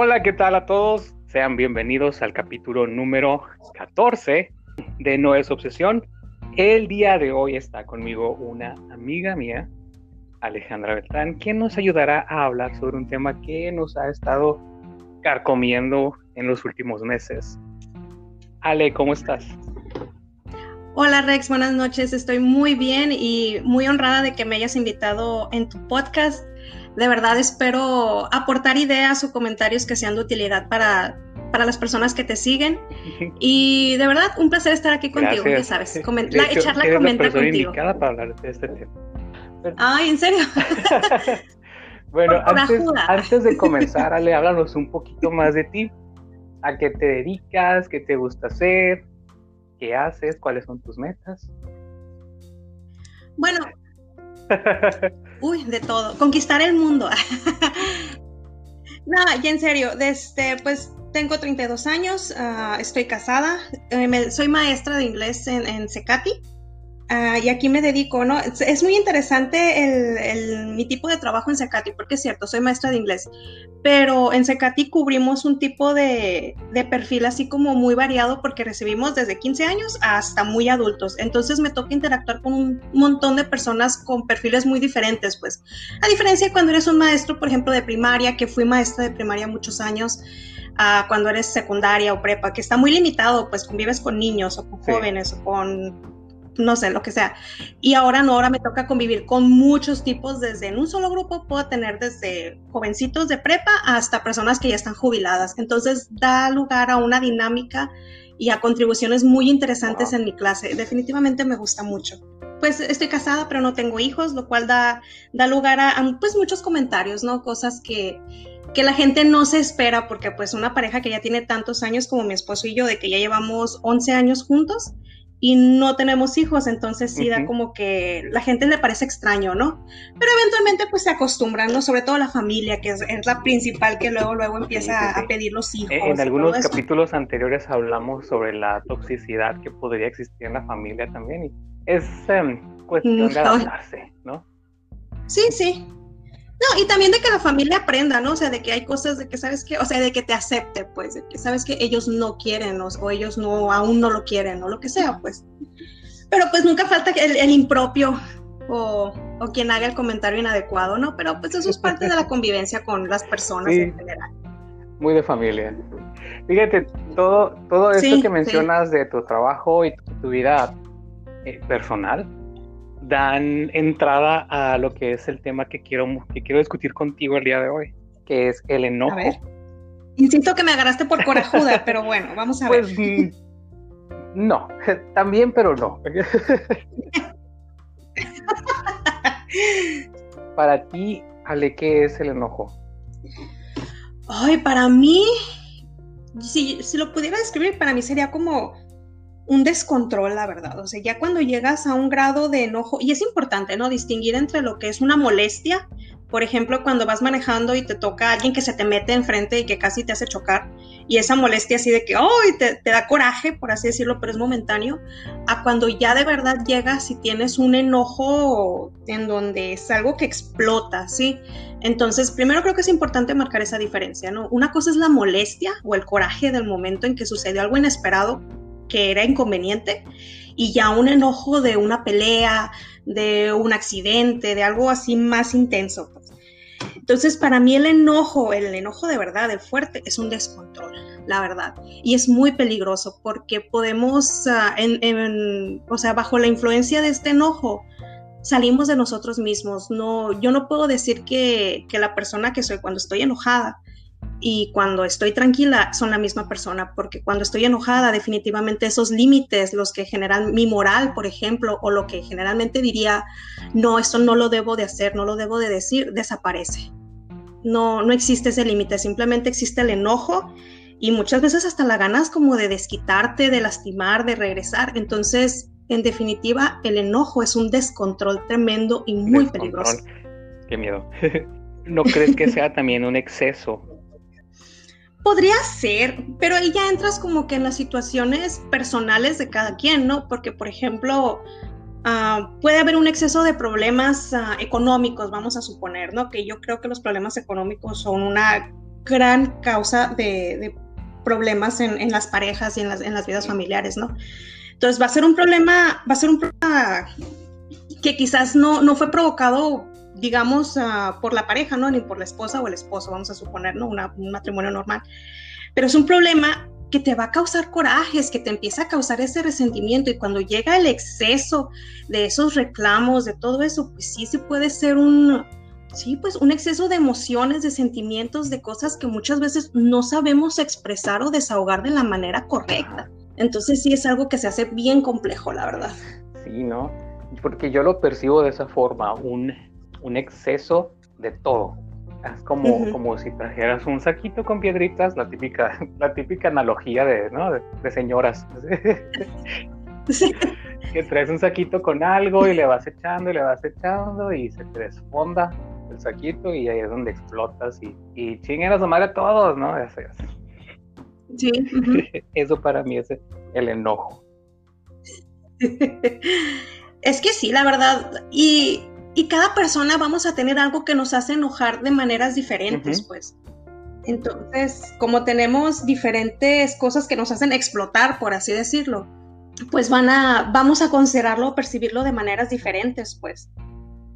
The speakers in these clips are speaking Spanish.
Hola, ¿qué tal a todos? Sean bienvenidos al capítulo número 14 de No es Obsesión. El día de hoy está conmigo una amiga mía, Alejandra Beltrán, quien nos ayudará a hablar sobre un tema que nos ha estado carcomiendo en los últimos meses. Ale, ¿cómo estás? Hola Rex, buenas noches. Estoy muy bien y muy honrada de que me hayas invitado en tu podcast. De verdad espero aportar ideas o comentarios que sean de utilidad para, para las personas que te siguen. Y de verdad, un placer estar aquí contigo, ya sabes. echar la comenta contigo. para hablar de este tema. Ay, ¿en serio? bueno, antes, antes, de comenzar, Ale, háblanos un poquito más de ti. ¿A qué te dedicas? ¿Qué te gusta hacer? ¿Qué haces? ¿Cuáles son tus metas? Bueno, uy, de todo. Conquistar el mundo. no, ya en serio, desde, pues tengo 32 años, ah, estoy casada, eh, soy maestra de inglés en Secati Ah, y aquí me dedico, ¿no? Es, muy interesante el, mi tipo de trabajo en Secati, porque es cierto, soy maestra de inglés, pero en Secati cubrimos un tipo de, de, perfil así como muy variado porque recibimos desde 15 años hasta muy adultos. Entonces me toca interactuar con un montón de personas con perfiles muy diferentes, pues. A diferencia de cuando eres un maestro, por ejemplo, de primaria, que fui maestra de primaria muchos años, a cuando eres secundaria o prepa, que está muy limitado, pues convives con niños o con jóvenes o con no sé, lo que sea. Y ahora no, ahora me toca convivir con muchos tipos, desde en un solo grupo puedo tener desde jovencitos de prepa hasta personas que ya están jubiladas. Entonces da lugar a una dinámica y a contribuciones muy interesantes en mi clase. Definitivamente me gusta mucho. Pues estoy casada, pero no tengo hijos, lo cual da, da lugar a, a pues muchos comentarios, ¿no? Cosas que, que la gente no se espera porque pues una pareja que ya tiene tantos años como mi esposo y yo, de que ya llevamos 11 años juntos, y no tenemos hijos, entonces sí da como que la gente le parece extraño, ¿no? Pero eventualmente pues se acostumbran, ¿no? Sobre todo la familia, que es, la principal que luego luego empieza a pedir los hijos. En algunos capítulos anteriores hablamos sobre la toxicidad que podría existir en la familia también y es em, cuestión de adaptarse, ¿no? Sí, sí, no, y también de que la familia aprenda, ¿no? O sea, de que hay cosas de que sabes que, o sea, de que te acepte, pues, de que sabes que ellos no quieren o, ellos no, aún no lo quieren o lo que sea, pues. Pero pues nunca falta el, el impropio o, o, quien haga el comentario inadecuado, ¿no? Pero pues eso es parte de la convivencia con las personas en general. Muy de familia. Fíjate, todo, todo esto que mencionas de tu trabajo y tu, vida eh, personal, dan entrada a lo que es el tema que quiero, que quiero discutir contigo el día de hoy, que es el enojo. A ver. Insisto que me agarraste por corajuda, pero bueno, vamos a ver. Pues mm, no, también, pero no. para ti, Ale, ¿qué es el enojo? Ay, para mí, si, si lo pudiera describir, para mí sería como un descontrol, la verdad. O sea, ya cuando llegas a un grado de enojo, y es importante, ¿no? Distinguir entre lo que es una molestia, por ejemplo, cuando vas manejando y te toca a alguien que se te mete enfrente y que casi te hace chocar, y esa molestia así de que, ¡oh! Te, te da coraje, por así decirlo, pero es momentáneo, a cuando ya de verdad llegas y tienes un enojo en donde es algo que explota, ¿sí? Entonces, primero creo que es importante marcar esa diferencia, ¿no? Una cosa es la molestia o el coraje del momento en que sucedió algo inesperado que era inconveniente y ya un enojo de una pelea, de un accidente, de algo así más intenso. Pues. Entonces, para mí el enojo, el enojo de verdad, el fuerte, es un descontrol, la verdad. Y es muy peligroso porque podemos, ah, o sea, bajo la influencia de este enojo, salimos de nosotros mismos. No, yo no puedo decir que, que la persona que soy cuando estoy enojada y cuando estoy tranquila son la misma persona, porque cuando estoy enojada definitivamente esos límites, los que generan mi moral, por ejemplo, o lo que generalmente diría, no, esto no lo debo de hacer, no lo debo de decir, desaparece. No, no existe ese límite, simplemente existe el enojo y muchas veces hasta la ganas como de desquitarte, de lastimar, de regresar. Entonces, en definitiva, el enojo es un descontrol tremendo y muy peligroso. Qué miedo. ¿No crees que sea también un exceso Podría ser, pero ahí ya entras como que en las situaciones personales de cada quien, ¿no? Porque, por ejemplo, ah, puede haber un exceso de problemas ah, económicos, vamos a suponer, ¿no? Que yo creo que los problemas económicos son una gran causa de, problemas en, las parejas y en las, en las vidas familiares, ¿no? Entonces va a ser un problema, va a ser un problema que quizás no, no fue provocado, digamos, ah, por la pareja, ¿no? Ni por la esposa o el esposo, vamos a suponer, ¿no? un matrimonio normal. Pero es un problema que te va a causar corajes, que te empieza a causar ese resentimiento y cuando llega el exceso de esos reclamos, de todo eso, pues sí se puede ser un, sí, pues un exceso de emociones, de sentimientos, de cosas que muchas veces no sabemos expresar o desahogar de la manera correcta. Entonces sí es algo que se hace bien complejo, la verdad. Sí, ¿no? Porque yo lo percibo de esa forma, un, un exceso de todo es como, como si trajeras un saquito con piedritas, la típica, la típica analogía de, ¿no? de, señoras. que traes un saquito con algo y le vas echando y le vas echando y se te desfonda el saquito y ahí es donde explotas y, y chingan a madre a todos, ¿no? Sí. Eso para mí es el enojo. Es que sí, la verdad. Y y cada persona vamos a tener algo que nos hace enojar de maneras diferentes, pues. Entonces, como tenemos diferentes cosas que nos hacen explotar, por así decirlo, pues van a, vamos a considerarlo o percibirlo de maneras diferentes, pues.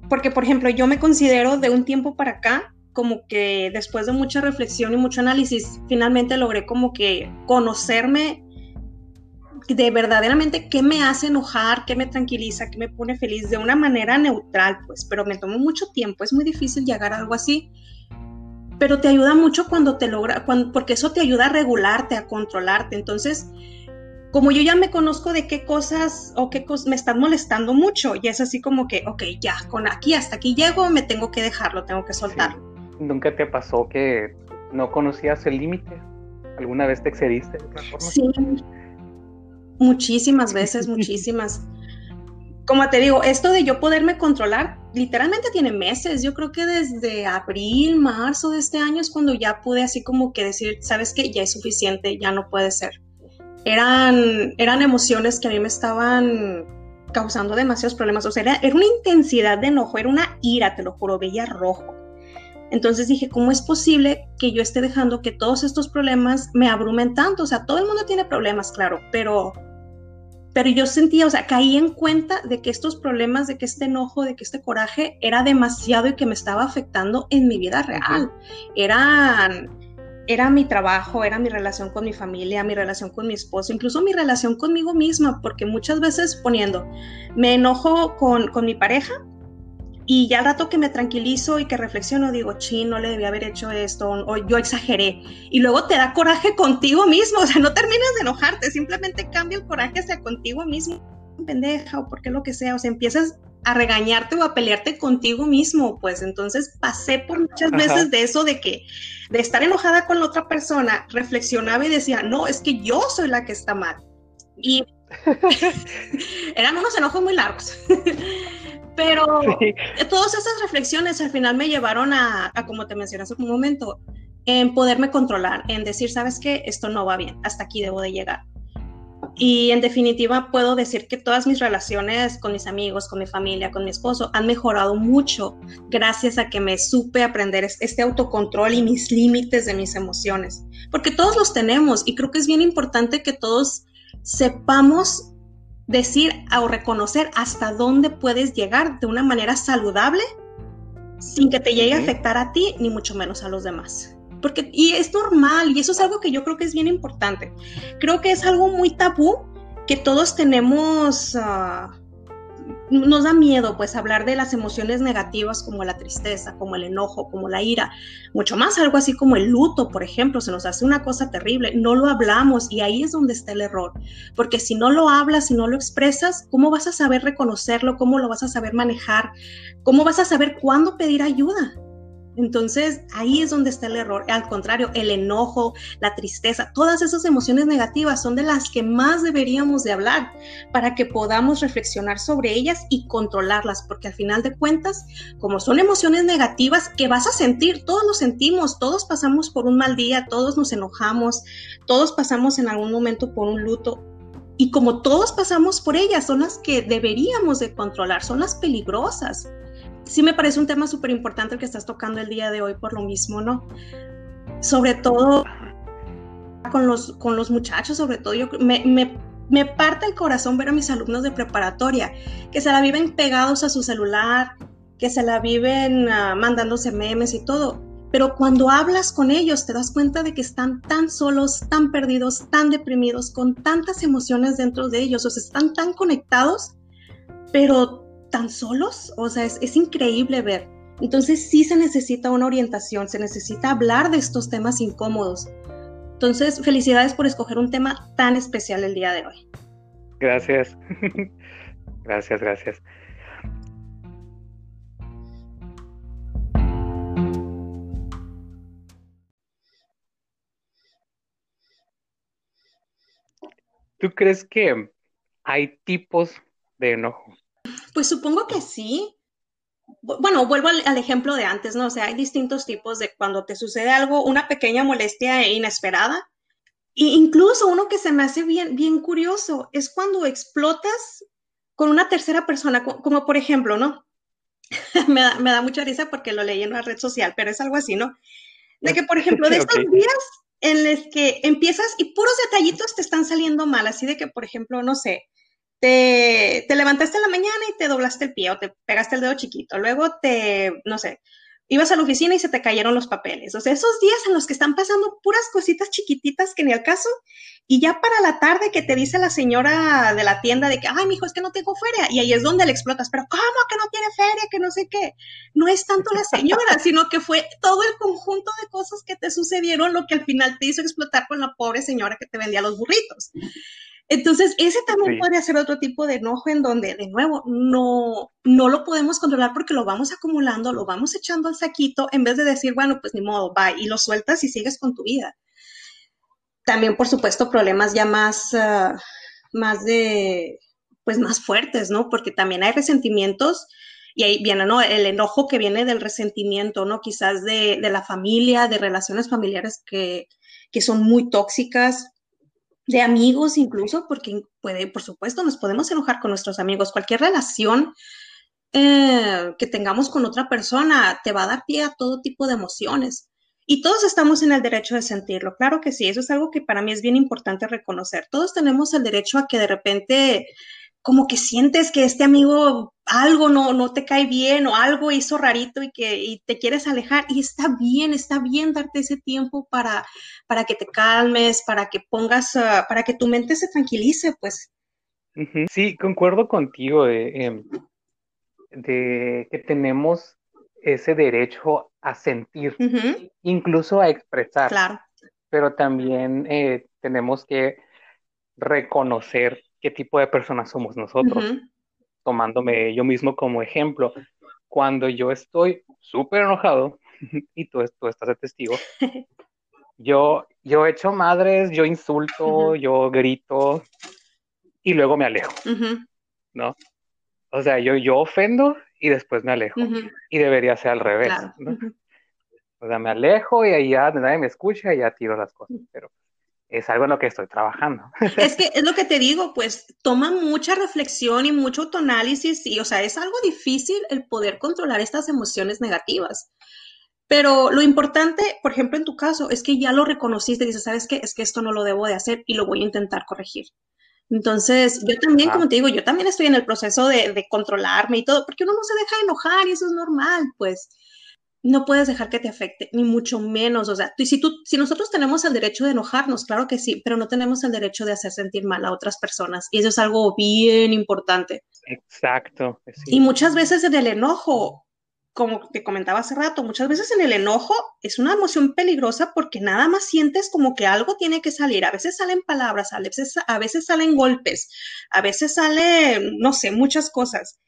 Porque, por ejemplo, yo me considero de un tiempo para acá como que después de mucha reflexión y mucho análisis, finalmente logré como que conocerme de verdaderamente qué me hace enojar, qué me tranquiliza, qué me pone feliz de una manera neutral, pues, pero me tomó mucho tiempo, es muy difícil llegar a algo así, pero te ayuda mucho cuando te logra, cuando, porque eso te ayuda a regularte, a controlarte, entonces, como yo ya me conozco de qué cosas o qué cosas me están molestando mucho, y es así como que, ok, ya, con aquí hasta aquí llego, me tengo que dejarlo, tengo que soltarlo. ¿Nunca te pasó que no conocías el límite? ¿Alguna vez te excediste de forma? Sí, Muchísimas veces, muchísimas. Como te digo, esto de yo poderme controlar, literalmente tiene meses. Yo creo que desde abril, marzo de este año es cuando ya pude así como que decir, sabes que ya es suficiente, ya no puede ser. Eran, eran emociones que a mí me estaban causando demasiados problemas. O sea, era, era una intensidad de enojo, era una ira, te lo juro, veía rojo. Entonces dije, ¿cómo es posible que yo esté dejando que todos estos problemas me abrumen tanto? O sea, todo el mundo tiene problemas, claro, pero pero yo sentía, o sea, caí en cuenta de que estos problemas, de que este enojo, de que este coraje era demasiado y que me estaba afectando en mi vida real. Eran, era mi trabajo, era mi relación con mi familia, mi relación con mi esposo, incluso mi relación conmigo misma, porque muchas veces poniendo, me enojo con, con mi pareja y ya al rato que me tranquilizo y que reflexiono, digo, chino, no le debía haber hecho esto, o yo exageré. Y luego te da coraje contigo mismo, o sea, no terminas de enojarte, simplemente cambia el coraje hacia contigo mismo, pendeja, o porque lo que sea, o sea, empiezas a regañarte o a pelearte contigo mismo, pues entonces pasé por muchas veces de eso de que, de estar enojada con la otra persona, reflexionaba y decía, no, es que yo soy la que está mal. Y eran unos enojos muy largos. Pero todas esas reflexiones al final me llevaron a, como te mencioné hace un momento, en poderme controlar, en decir, sabes qué, esto no va bien, hasta aquí debo de llegar. Y en definitiva puedo decir que todas mis relaciones con mis amigos, con mi familia, con mi esposo han mejorado mucho gracias a que me supe aprender este autocontrol y mis límites de mis emociones. Porque todos los tenemos y creo que es bien importante que todos sepamos decir o reconocer hasta dónde puedes llegar de una manera saludable sin que te llegue a afectar a ti ni mucho menos a los demás. Porque, y es normal, y eso es algo que yo creo que es bien importante. Creo que es algo muy tabú que todos tenemos ah, nos da miedo pues hablar de las emociones negativas como la tristeza, como el enojo, como la ira, mucho más algo así como el luto, por ejemplo, se nos hace una cosa terrible, no lo hablamos y ahí es donde está el error, porque si no lo hablas, si no lo expresas, ¿cómo vas a saber reconocerlo? ¿Cómo lo vas a saber manejar? ¿Cómo vas a saber cuándo pedir ayuda? Entonces ahí es donde está el error. Al contrario, el enojo, la tristeza, todas esas emociones negativas son de las que más deberíamos de hablar para que podamos reflexionar sobre ellas y controlarlas, porque al final de cuentas, como son emociones negativas que vas a sentir, todos lo sentimos, todos pasamos por un mal día, todos nos enojamos, todos pasamos en algún momento por un luto. Y como todos pasamos por ellas, son las que deberíamos de controlar, son las peligrosas sí me parece un tema súper importante el que estás tocando el día de hoy por lo mismo, ¿no? sobre todo con los, con los muchachos, sobre todo yo me, me, parte el corazón ver a mis alumnos de preparatoria que se la viven pegados a su celular, que se la viven uh, mandándose memes y todo. Pero cuando hablas con ellos te das cuenta de que están tan solos, tan perdidos, tan deprimidos, con tantas emociones dentro de ellos, o sea, están tan conectados, pero tan solos, o sea, es, increíble ver. Entonces sí se necesita una orientación, se necesita hablar de estos temas incómodos. Entonces, felicidades por escoger un tema tan especial el día de hoy. Gracias. gracias, gracias. ¿Tú crees que hay tipos de enojo? Pues supongo que sí. Bueno, vuelvo al, ejemplo de antes, ¿no? O sea, hay distintos tipos de cuando te sucede algo, una pequeña molestia inesperada. E incluso uno que se me hace bien, bien curioso es cuando explotas con una tercera persona, como por ejemplo, ¿no? me, da, me, da, mucha risa porque lo leí en una red social, pero es algo así, ¿no? De que, por ejemplo, de estos días en los que empiezas y puros detallitos te están saliendo mal, así de que, por ejemplo, no sé, te, te, levantaste en la mañana y te doblaste el pie o te pegaste el dedo chiquito, luego te, no sé, ibas a la oficina y se te cayeron los papeles. O sea, esos días en los que están pasando puras cositas chiquititas que ni al caso, y ya para la tarde que te dice la señora de la tienda de que, ay, mijo, es que no tengo feria, y ahí es donde le explotas, pero ¿cómo que no tiene feria? Que no sé qué. No es tanto la señora, sino que fue todo el conjunto de cosas que te sucedieron lo que al final te hizo explotar con la pobre señora que te vendía los burritos. Entonces, ese también sí. podría ser otro tipo de enojo en donde, de nuevo, no, no lo podemos controlar porque lo vamos acumulando, lo vamos echando al saquito en vez de decir, bueno, pues ni modo, va, y lo sueltas y sigues con tu vida. También, por supuesto, problemas ya más, uh, más de, pues más fuertes, ¿no? Porque también hay resentimientos y ahí viene, ¿no? El enojo que viene del resentimiento, ¿no? Quizás de, de la familia, de relaciones familiares que, que son muy tóxicas, de amigos incluso, porque puede, por supuesto, nos podemos enojar con nuestros amigos. Cualquier relación eh, que tengamos con otra persona te va a dar pie a todo tipo de emociones. Y todos estamos en el derecho de sentirlo. Claro que sí, eso es algo que para mí es bien importante reconocer. Todos tenemos el derecho a que de repente como que sientes que este amigo algo no, no te cae bien o algo hizo rarito y que y te quieres alejar y está bien, está bien darte ese tiempo para, para que te calmes, para que pongas, uh, para que tu mente se tranquilice, pues. Sí, concuerdo contigo de, eh, de que tenemos ese derecho a sentir, uh -huh. incluso a expresar. Claro. Pero también eh, tenemos que reconocer qué tipo de personas somos nosotros, uh -huh. tomándome yo mismo como ejemplo. Cuando yo estoy súper enojado, y tú, tú, estás de testigo, yo, yo echo madres, yo insulto, uh -huh. yo grito, y luego me alejo, ¿no? O sea, yo, yo ofendo y después me alejo. Y debería ser al revés, claro. ¿no? O sea, me alejo y ahí ya nadie me escucha y ya tiro las cosas, pero es algo en lo que estoy trabajando. Es que es lo que te digo, pues toma mucha reflexión y mucho autoanálisis y, o sea, es algo difícil el poder controlar estas emociones negativas. Pero lo importante, por ejemplo, en tu caso, es que ya lo reconociste y dices, ¿sabes qué? Es que esto no lo debo de hacer y lo voy a intentar corregir. Entonces, yo también, como te digo, yo también estoy en el proceso de, de controlarme y todo, porque uno no se deja enojar y eso es normal, pues no puedes dejar que te afecte, ni mucho menos. O sea, si, tú, si nosotros tenemos el derecho de enojarnos, claro que sí, pero no tenemos el derecho de hacer sentir mal a otras personas. Y eso es algo bien importante. Exacto. Sí. Y muchas veces en el enojo, como te comentaba hace rato, muchas veces en el enojo es una emoción peligrosa porque nada más sientes como que algo tiene que salir. A veces salen palabras, a veces, a veces salen golpes, a veces salen, no sé, muchas cosas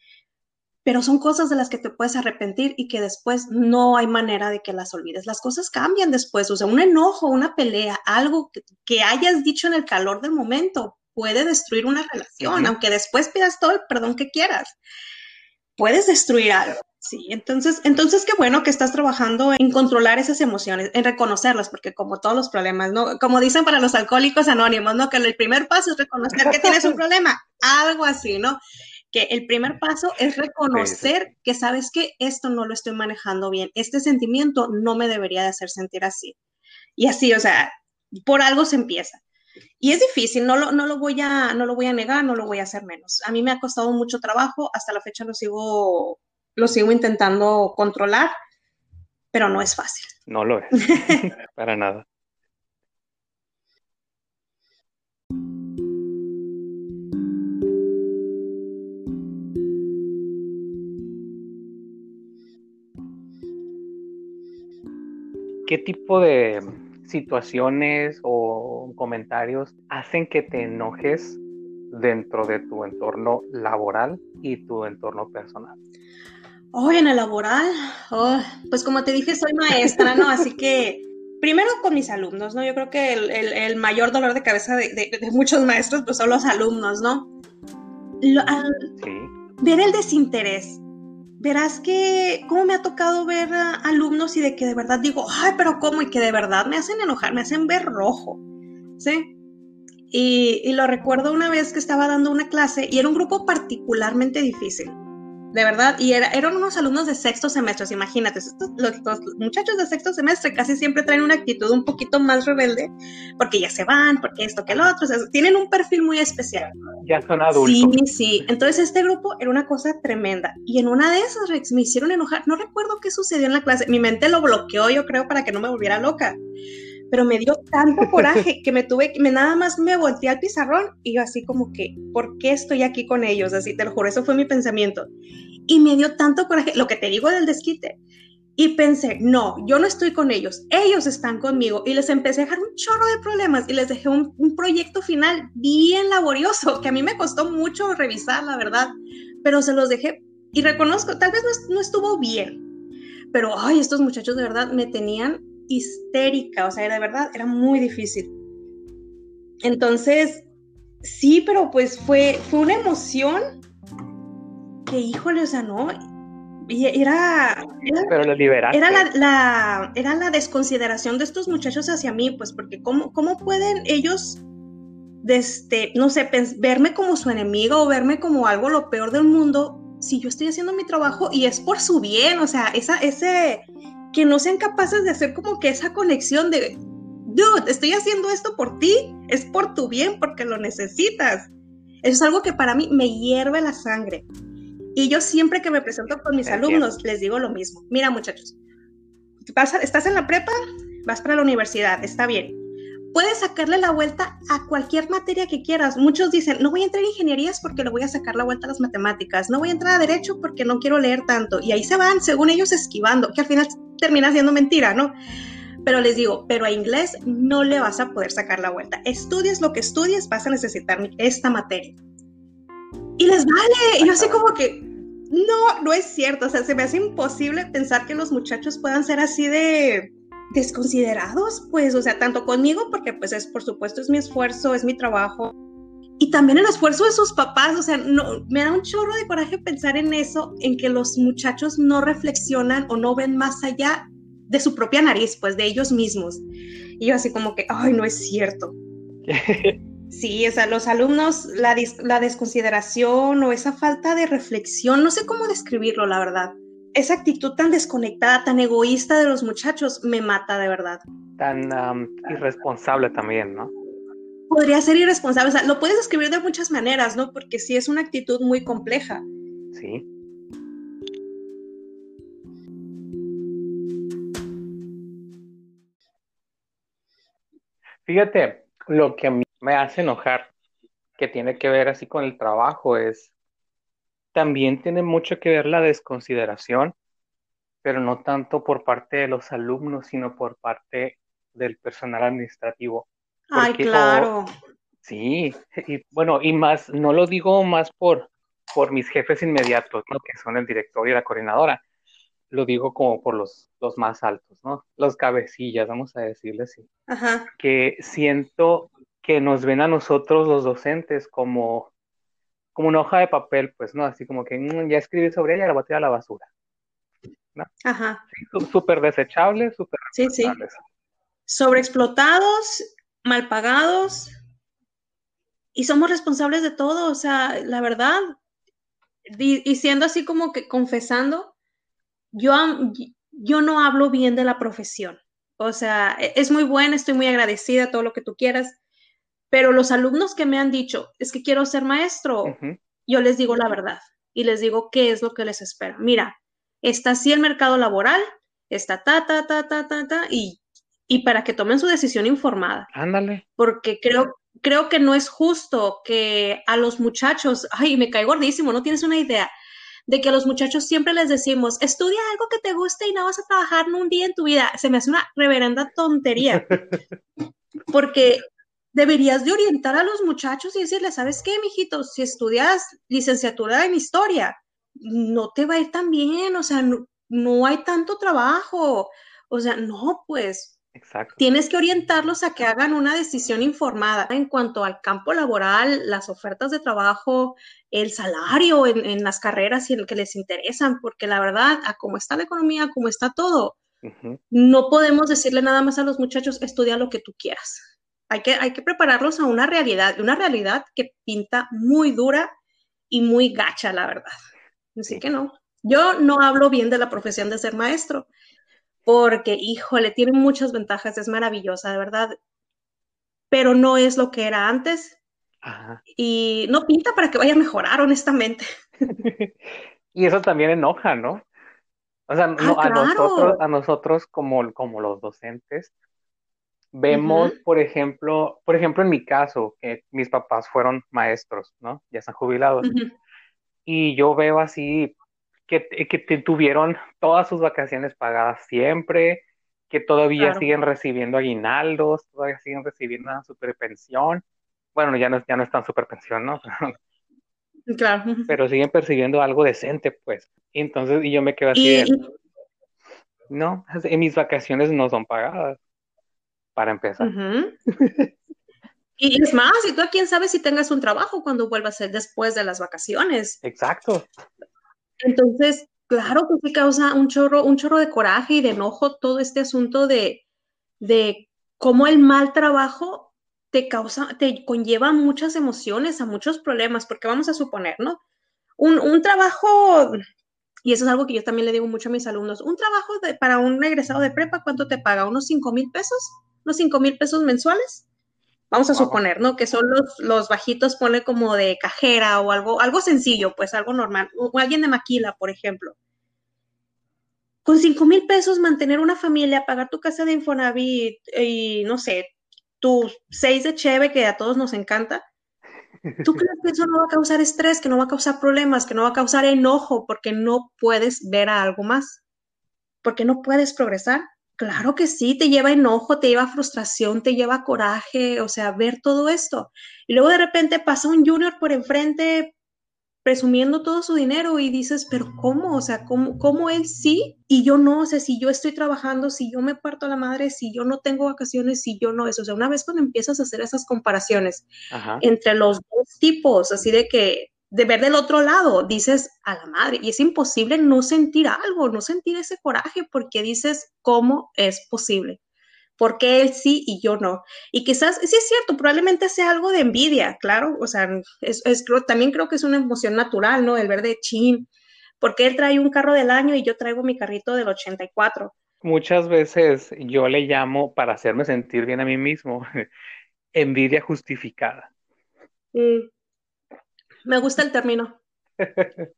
pero son cosas de las que te puedes arrepentir y que después no hay manera de que las olvides. Las cosas cambian después, o sea, un enojo, una pelea, algo que, que hayas dicho en el calor del momento puede destruir una relación, aunque después pidas todo el perdón que quieras. Puedes destruir algo. Sí, entonces, entonces qué bueno que estás trabajando en controlar esas emociones, en reconocerlas, porque como todos los problemas, ¿no? Como dicen para los alcohólicos anónimos, ¿no? Que el primer paso es reconocer que tienes un problema, algo así, ¿no? Que el primer paso es reconocer sí, sí. que sabes que esto no lo estoy manejando bien, este sentimiento no me debería de hacer sentir así. Y así, o sea, por algo se empieza. Y es difícil, no lo, no lo, voy a, no lo voy a negar, no lo voy a hacer menos. A mí me ha costado mucho trabajo, hasta la fecha lo sigo, lo sigo intentando controlar, pero no es fácil. No lo es, para nada. ¿Qué tipo de situaciones o comentarios hacen que te enojes dentro de tu entorno laboral y tu entorno personal? Hoy en el laboral, oh, pues como te dije, soy maestra, ¿no? Así que primero con mis alumnos, ¿no? Yo creo que el, mayor dolor de cabeza de, muchos maestros, pues son los alumnos, ¿no? sí. Ver el desinterés. Verás que, cómo me ha tocado ver a alumnos y de que de verdad digo, ay, pero ¿cómo? Y que de verdad me hacen enojar, me hacen ver rojo, ¿sí? Y, y lo recuerdo una vez que estaba dando una clase y era un grupo particularmente difícil de verdad, y eran unos alumnos de sexto semestre, imagínate, los, muchachos de sexto semestre casi siempre traen una actitud un poquito más rebelde, porque ya se van, porque esto, que lo otro, tienen un perfil muy especial. Ya son adultos. Sí, sí, entonces este grupo era una cosa tremenda, y en una de esas, Rex, me hicieron enojar, no recuerdo qué sucedió en la clase, mi mente lo bloqueó, yo creo, para que no me volviera loca pero me dio tanto coraje que me tuve, me nada más me volteé al pizarrón y yo así como que, ¿por qué estoy aquí con ellos? Así, te lo juro, eso fue mi pensamiento. Y me dio tanto coraje, lo que te digo del desquite. Y pensé, no, yo no estoy con ellos, ellos están conmigo. Y les empecé a dejar un chorro de problemas y les dejé un, proyecto final bien laborioso, que a mí me costó mucho revisar, la verdad, pero se los dejé. Y reconozco, tal vez no, no estuvo bien, pero, ay, estos muchachos de verdad me tenían histérica, o sea, era de verdad, era muy difícil. Entonces, sí, pero pues fue, fue una emoción que, híjole, o sea, no, era, pero lo. Era la, era la desconsideración de estos muchachos hacia mí, pues, porque cómo, cómo pueden ellos, este, no sé, verme como su enemigo o verme como algo lo peor del mundo si yo estoy haciendo mi trabajo y es por su bien, o sea, esa, ese, que no sean capaces de hacer como que esa conexión de, dude, estoy haciendo esto por ti, es por tu bien, porque lo necesitas. Eso es algo que para mí me hierve la sangre. Y yo siempre que me presento con mis alumnos les digo lo mismo. Mira muchachos, estás en la prepa, vas para la universidad, está bien puedes sacarle la vuelta a cualquier materia que quieras. Muchos dicen, no voy a entrar en ingenierías porque le voy a sacar la vuelta a las matemáticas, no voy a entrar a derecho porque no quiero leer tanto. Y ahí se van, según ellos, esquivando, que al final termina siendo mentira, ¿no? Pero les digo, pero a inglés no le vas a poder sacar la vuelta. Estudies lo que estudies, vas a necesitar esta materia. Y les vale. Y yo así como que, no, no es cierto. O sea, se me hace imposible pensar que los muchachos puedan ser así de desconsiderados, pues, o sea, tanto conmigo, porque pues es, por supuesto, es mi esfuerzo, es mi trabajo, y también el esfuerzo de sus papás, o sea, no, me da un chorro de coraje pensar en eso, en que los muchachos no reflexionan o no ven más allá de su propia nariz, pues de ellos mismos. Y yo así como que, ay, no es cierto. Sí, o sea, los alumnos, la, la desconsideración o esa falta de reflexión, no sé cómo describirlo, la verdad esa actitud tan desconectada, tan egoísta de los muchachos, me mata de verdad. Tan irresponsable también, ¿no? Podría ser irresponsable, o sea, lo puedes escribir de muchas maneras, ¿no? Porque sí es una actitud muy compleja. Sí. Fíjate, lo que a mí me hace enojar, que tiene que ver así con el trabajo, es también tiene mucho que ver la desconsideración, pero no tanto por parte de los alumnos, sino por parte del personal administrativo. Ay, claro. sí, y bueno, y más, no lo digo más por, por mis jefes inmediatos, ¿no? Que son el director y la coordinadora. Lo digo como por los, los más altos, ¿no? Los cabecillas, vamos a decirle así. Ajá. Que siento que nos ven a nosotros los docentes como como una hoja de papel, pues, ¿no? Así como que mm, ya escribí sobre ella, la voy a tirar a la basura. ¿no? Ajá. súper desechable, súper Sí, sí. Sobreexplotados, mal pagados, y somos responsables de todo, o sea, la verdad, y, siendo así como que confesando, yo, yo no hablo bien de la profesión. O sea, e, es muy buena, estoy muy agradecida, todo lo que tú quieras, pero los alumnos que me han dicho, es que quiero ser maestro, yo les digo la verdad y les digo qué es lo que les espera. Mira, está así el mercado laboral, está ta, ta, ta, ta, ta, ta, y, y para que tomen su decisión informada. Ándale. Porque creo, creo que no es justo que a los muchachos, ay, me cae gordísimo, no tienes una idea, de que a los muchachos siempre les decimos, estudia algo que te guste y no vas a trabajar un día en tu vida. Se me hace una reverenda tontería. Porque deberías de orientar a los muchachos y decirles, ¿sabes qué, mijitos? Si estudias licenciatura en historia, no te va a ir tan bien, o sea, no, hay tanto trabajo. O sea, no, pues Exacto. Tienes que orientarlos a que hagan una decisión informada en cuanto al campo laboral, las ofertas de trabajo, el salario en, las carreras y en el que les interesan, porque la verdad, a cómo está la economía, cómo está todo, no podemos decirle nada más a los muchachos, estudia lo que tú quieras. Hay que, hay que prepararlos a una realidad, una realidad que pinta muy dura y muy gacha, la verdad. Así que no. Yo no hablo bien de la profesión de ser maestro, porque, híjole, tiene muchas ventajas, es maravillosa, de verdad, pero no es lo que era antes. Y no pinta para que vaya a mejorar, honestamente. y eso también enoja, ¿no? O sea, ah, a, nosotros, a nosotros como, como los docentes, Vemos, por ejemplo, por ejemplo, en mi caso, que mis papás fueron maestros, ¿no? Ya están jubilados. Y yo veo así que, que tuvieron todas sus vacaciones pagadas siempre, que todavía siguen recibiendo aguinaldos, todavía siguen recibiendo una superpensión. Bueno, ya no, ya no están superpensión, ¿no? claro. Pero siguen percibiendo algo decente, pues. Y entonces, y yo me quedo así, no, en mis vacaciones no son pagadas para empezar. y es más, y tú a quién sabe si tengas un trabajo cuando vuelvas a ser después de las vacaciones. Exacto. Entonces, claro que sí causa un chorro, un chorro de coraje y de enojo todo este asunto de, de cómo el mal trabajo te causa, te conlleva muchas emociones, a muchos problemas, porque vamos a suponer, ¿no? Un, un trabajo y eso es algo que yo también le digo mucho a mis alumnos. Un trabajo de, para un egresado de prepa, ¿cuánto te paga? ¿Unos 5 mil pesos? ¿Unos 5 mil pesos mensuales? Vamos a suponer, ¿no? Que son los, los bajitos, pone como de cajera o algo, algo sencillo, pues algo normal. O alguien de maquila, por ejemplo. Con 5 mil pesos mantener una familia, pagar tu casa de Infonavit y, no sé, tus seis de cheve que a todos nos encanta, ¿Tú crees que eso no va a causar estrés, que no va a causar problemas, que no va a causar enojo porque no puedes ver a algo más? ¿Porque no puedes progresar? Claro que sí, te lleva enojo, te lleva frustración, te lleva coraje, o sea, ver todo esto. Y luego de repente pasa un junior por enfrente presumiendo todo su dinero y dices, pero ¿cómo? O sea, ¿cómo, ¿cómo él sí y yo no? O sea, si yo estoy trabajando, si yo me parto la madre, si yo no tengo vacaciones, si yo no eso. O sea, una vez cuando empiezas a hacer esas comparaciones entre los dos tipos, así de que de ver del otro lado, dices a la madre, y es imposible no sentir algo, no sentir ese coraje, porque dices, ¿cómo es posible? ¿Por qué él sí y yo no? Y quizás, sí es cierto, probablemente sea algo de envidia, claro, o sea, es, también creo que es una emoción natural, ¿no? El ver de chin, porque él trae un carro del año y yo traigo mi carrito del 84. Muchas veces yo le llamo, para hacerme sentir bien a mí mismo, envidia justificada. Mm. Me gusta el término.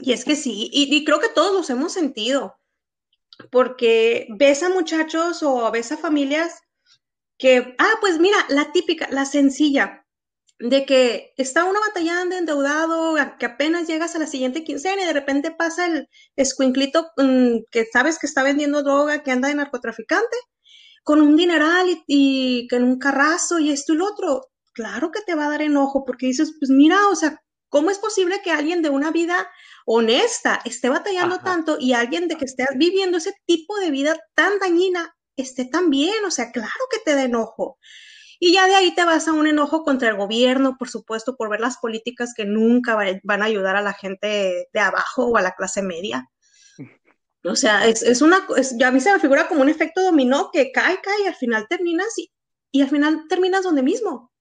y es que sí, y creo que todos los hemos sentido porque ves a muchachos o ves a familias que, ah, pues mira, la típica, la sencilla, de que está uno batallando, endeudado, que apenas llegas a la siguiente quincena y de repente pasa el escuinclito mm, que sabes que está vendiendo droga, que anda de narcotraficante, con un dineral y, y en un carrazo y esto y lo otro. Claro que te va a dar enojo porque dices, pues mira, o sea, ¿cómo es posible que alguien de una vida honesta esté batallando tanto y alguien de que esté viviendo ese tipo de vida tan dañina esté tan bien, o sea, claro que te da enojo. Y ya de ahí te vas a un enojo contra el gobierno, por supuesto, por ver las políticas que nunca van a ayudar a la gente de abajo o a la clase media. O sea, es, una, ya a mí se me figura como un efecto dominó que cae, cae y al final terminas y, y al final terminas donde mismo.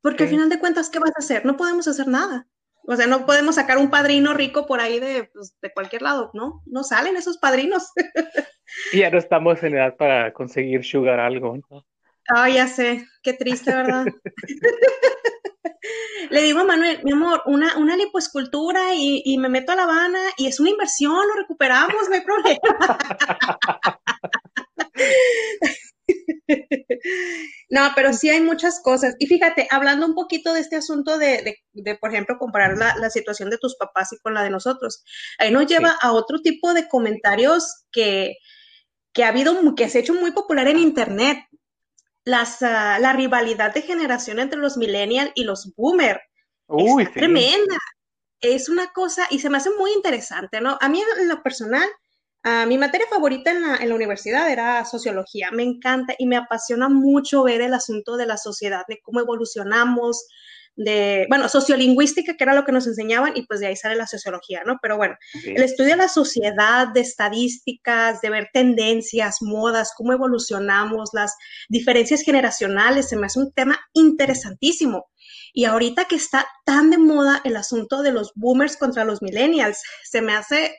Porque al final de cuentas, ¿qué vas a hacer? No podemos hacer nada. O sea, no podemos sacar un padrino rico por ahí de, pues, de cualquier lado, ¿no? No salen esos padrinos. Y ya no estamos en edad para conseguir sugar algo, ¿no? Ay, ya sé, qué triste, ¿verdad? Le digo a Manuel, mi amor, una, una lipoescultura y, y, me meto a La Habana y es una inversión, lo recuperamos, no hay problema. No, pero sí hay muchas cosas. Y fíjate, hablando un poquito de este asunto de, de, por ejemplo, comparar la, la, situación de tus papás y con la de nosotros, ahí nos lleva a otro tipo de comentarios que, que ha habido, que se ha hecho muy popular en Internet. Las, uh, la rivalidad de generación entre los millennials y los boomers. Uy, es tremenda. Es una cosa, y se me hace muy interesante, ¿no? A mí en lo personal, Uh, mi materia favorita en la, en la, universidad era sociología. Me encanta y me apasiona mucho ver el asunto de la sociedad, de cómo evolucionamos, de, bueno, sociolingüística, que era lo que nos enseñaban, y pues de ahí sale la sociología, ¿no? Pero bueno, sí. el estudio de la sociedad, de estadísticas, de ver tendencias, modas, cómo evolucionamos, las diferencias generacionales, se me hace un tema interesantísimo. Y ahorita que está tan de moda el asunto de los boomers contra los millennials, se me hace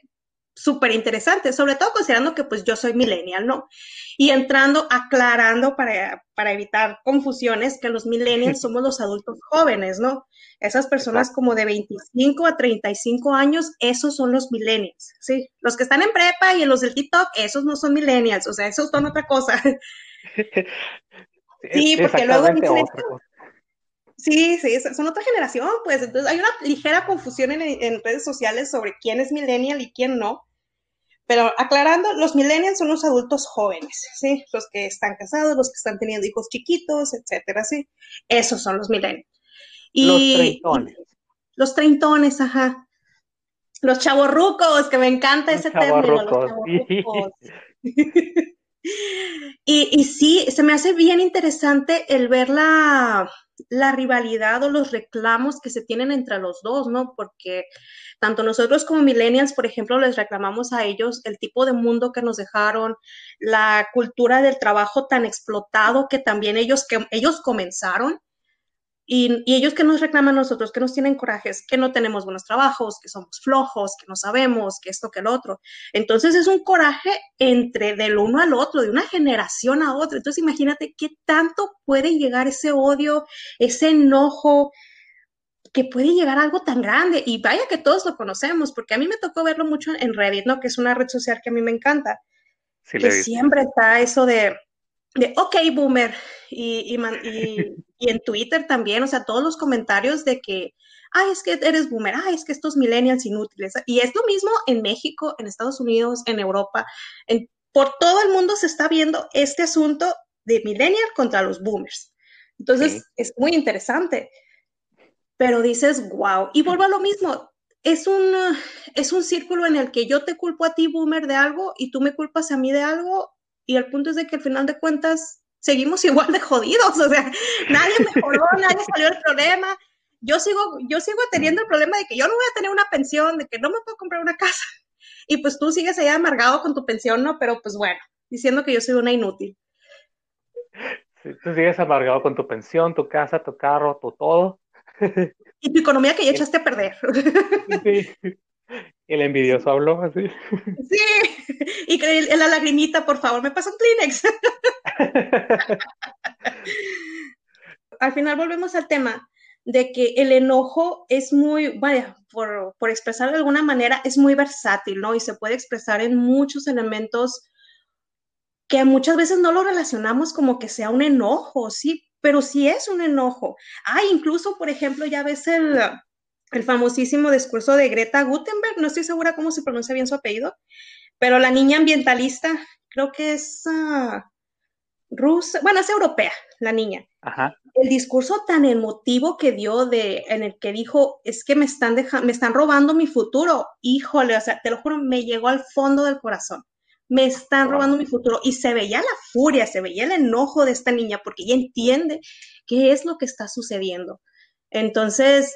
súper interesante, sobre todo considerando que pues yo soy millennial, ¿no? Y entrando, aclarando para, para evitar confusiones, que los millennials somos los adultos jóvenes, ¿no? Esas personas como de 25 a 35 años, esos son los millennials, ¿sí? Los que están en prepa y en los del TikTok, esos no son millennials, o sea, esos son otra cosa. sí, porque luego... Sí, sí, son otra generación, pues entonces hay una ligera confusión en, en, redes sociales sobre quién es millennial y quién no. Pero aclarando, los millennials son los adultos jóvenes, ¿sí? Los que están casados, los que están teniendo hijos chiquitos, etcétera, ¿sí? Esos son los millennials. Y, los treintones. Los treintones, ajá. Los chavorrucos, que me encanta los ese término, los chavorrucos. y, sí, se me hace bien interesante el ver la, rivalidad o los reclamos que se tienen entre los dos, ¿no? Porque tanto nosotros como millennials, por ejemplo, les reclamamos a ellos el tipo de mundo que nos dejaron, la cultura del trabajo tan explotado que también ellos, ellos comenzaron. Y, y, ellos que nos reclaman a nosotros, que nos tienen corajes, que no tenemos buenos trabajos, que somos flojos, que no sabemos, que esto, que el otro. Entonces es un coraje entre del uno al otro, de una generación a otra. Entonces imagínate qué tanto puede llegar ese odio, ese enojo, que puede llegar a algo tan grande. Y vaya que todos lo conocemos, porque a mí me tocó verlo mucho en Reddit, ¿no? Que es una red social que a mí me encanta. Sí, que siempre está eso de, de ok, boomer, y, y, y, y, en Twitter también, o sea, todos los comentarios de que, ay, es que eres boomer, ay, es que estos millennials inútiles. Y es lo mismo en México, en Estados Unidos, en Europa, en, por todo el mundo se está viendo este asunto de millennial contra los boomers. Entonces, sí. es muy interesante. Pero dices, wow, y vuelvo a lo mismo, es un, es un círculo en el que yo te culpo a ti, boomer, de algo, y tú me culpas a mí de algo, y el punto es de que al final de cuentas seguimos igual de jodidos, o sea, nadie mejoró, nadie salió del problema. Yo sigo, yo sigo teniendo el problema de que yo no voy a tener una pensión, de que no me puedo comprar una casa. Y pues tú sigues ahí amargado con tu pensión, ¿no? Pero pues bueno, diciendo que yo soy una inútil. Sí, tú sigues amargado con tu pensión, tu casa, tu carro, tu todo. Y tu economía que ya echaste a perder. Sí. El envidioso habló así. Sí, y la lagrimita, por favor, me pasa un Kleenex. Al final volvemos al tema de que el enojo es muy, vaya, por, por expresar de alguna manera, es muy versátil, ¿no? Y se puede expresar en muchos elementos que muchas veces no lo relacionamos como que sea un enojo, sí, pero sí es un enojo. Ah, incluso, por ejemplo, ya ves el, el famosísimo discurso de Greta Gutenberg, no estoy segura cómo se pronuncia bien su apellido, pero la niña ambientalista, creo que es uh, rusa, bueno, es europea, la niña. Ajá. El discurso tan emotivo que dio de, en el que dijo, es que me están me están robando mi futuro, híjole, o sea, te lo juro, me llegó al fondo del corazón. Me están wow. robando mi futuro. Y se veía la furia, se veía el enojo de esta niña, porque ella entiende qué es lo que está sucediendo. Entonces,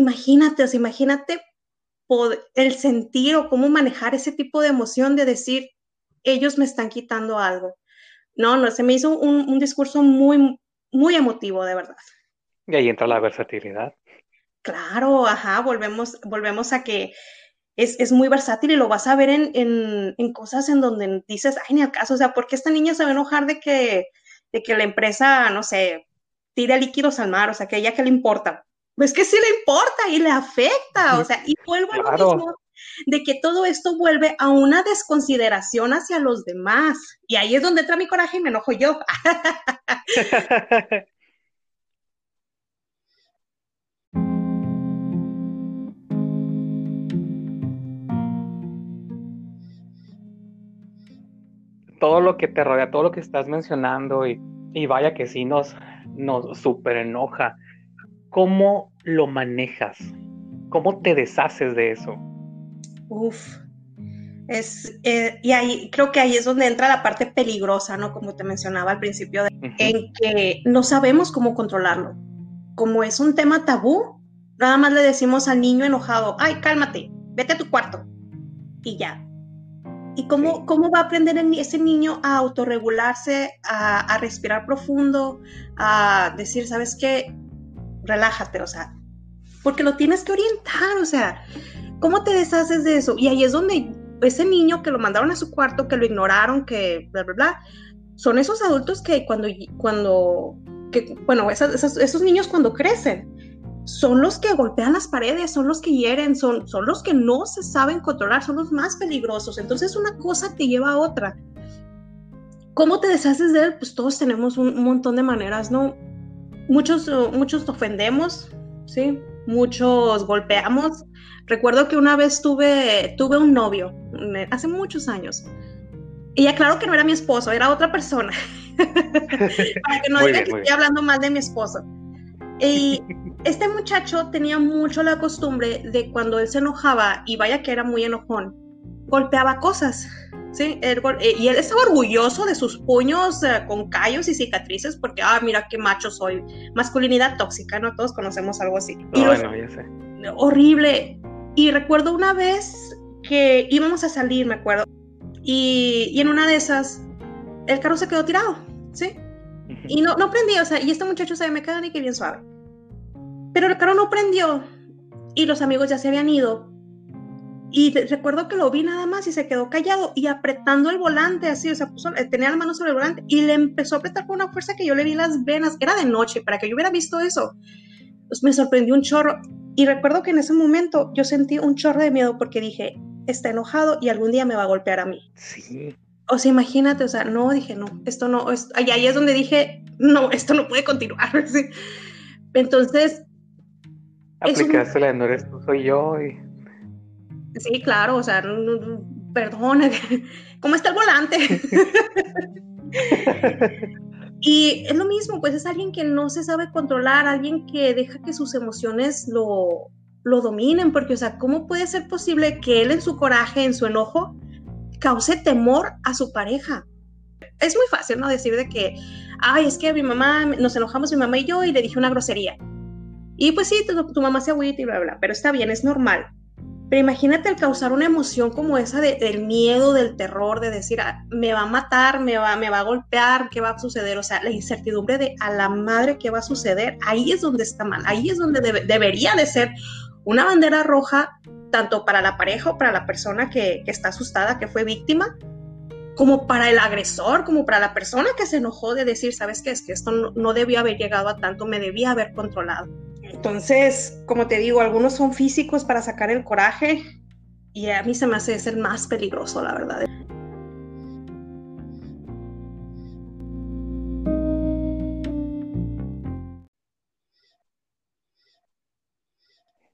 imagínate, o sea, imagínate el sentir o cómo manejar ese tipo de emoción de decir, ellos me están quitando algo. No, no, se me hizo un, un discurso muy, muy emotivo, de verdad. Y ahí entra la versatilidad. Claro, ajá, volvemos, volvemos a que es, muy versátil y lo vas a ver en, cosas en donde dices, ay, ni al caso, o sea, ¿por qué esta niña se va a enojar de que, de que la empresa, no sé, tire líquidos al mar? O sea, que ella qué le importa. Pues que sí le importa y le afecta, o sea, y vuelvo a lo mismo de que todo esto vuelve a una desconsideración hacia los demás. Y ahí es donde entra mi coraje y me enojo yo. todo lo que te rodea, todo lo que estás mencionando y, vaya que sí nos, nos súper enoja. ¿Cómo lo manejas? ¿Cómo te deshaces de eso? Uf, es, eh, y ahí creo que ahí es donde entra la parte peligrosa, ¿no? Como te mencionaba al principio, en que no sabemos cómo controlarlo. Como es un tema tabú, nada más le decimos al niño enojado, ay, cálmate, vete a tu cuarto. Y ya, ¿Y cómo, cómo va a aprender ese niño a autorregularse, a, respirar profundo, a decir, ¿sabes qué? Relájate, o sea, porque lo tienes que orientar, o sea, ¿cómo te deshaces de eso? Y ahí es donde ese niño que lo mandaron a su cuarto, que lo ignoraron, que bla, bla, bla, son esos adultos que cuando, cuando, que, bueno, esos niños cuando crecen, son los que golpean las paredes, son los que hieren, son, son los que no se saben controlar, son los más peligrosos. Entonces una cosa te lleva a otra. ¿Cómo te deshaces de él? Pues todos tenemos un, montón de maneras, ¿no? Muchos, muchos ofendemos, ¿sí? Muchos golpeamos. Recuerdo que una vez tuve, tuve un novio, hace muchos años. Y aclaro que no era mi esposo, era otra persona. Para que no diga que estoy hablando mal de mi esposo. Y este muchacho tenía mucho la costumbre de cuando él se enojaba, y vaya que era muy enojón, golpeaba cosas. ¿sí? Eh, y él estaba orgulloso de sus puños eh, con callos y cicatrices porque, ah, mira qué macho soy. Masculinidad tóxica, ¿no? Todos conocemos algo así. bueno, ya sé. Horrible. Y recuerdo una vez que íbamos a salir, me acuerdo, y, y en una de esas, el carro se quedó tirado, ¿sí? Y no, no prendía, o sea, y este muchacho se me queda ni que bien suave. Pero el carro no prendió y los amigos ya se habían ido. Y recuerdo que lo vi nada más y se quedó callado y apretando el volante así, o sea, puso, eh, tenía la mano sobre el volante y le empezó a apretar con una fuerza que yo le vi las venas. Era de noche, para que yo hubiera visto eso. Pues me sorprendió un chorro. Y recuerdo que en ese momento yo sentí un chorro de miedo porque dije, está enojado y algún día me va a golpear a mí. Sí. O sea, imagínate, o sea, no, dije, no, esto no, es, ahí, ahí es donde dije, no, esto no puede continuar. Entonces, Aplicaste la no eres tú, soy yo. Y... Sí, claro, o sea, perdón, ¿cómo está el volante? y es lo mismo, pues es alguien que no se sabe controlar, alguien que deja que sus emociones lo, lo dominen, porque, o sea, ¿cómo puede ser posible que él en su coraje, en su enojo, cause temor a su pareja? Es muy fácil, ¿no? Decir de que, ay, es que mi mamá, nos enojamos mi mamá y yo y le dije una grosería. Y pues sí, tu, mamá se agüita y bla, bla, pero está bien, es normal. Pero imagínate el causar una emoción como esa del miedo, del terror, de decir, ah, me va a matar, me va, me va a golpear, ¿qué va a suceder? O sea, la incertidumbre de a la madre, ¿qué va a suceder? Ahí es donde está mal, ahí es donde debería de ser una bandera roja, tanto para la pareja o para la persona que, está asustada, que fue víctima, como para el agresor, como para la persona que se enojó de decir, ¿sabes qué? Es que esto no, no debió haber llegado a tanto, me debía haber controlado. Entonces, como te digo, algunos son físicos para sacar el coraje y a mí se me hace ser más peligroso, la verdad.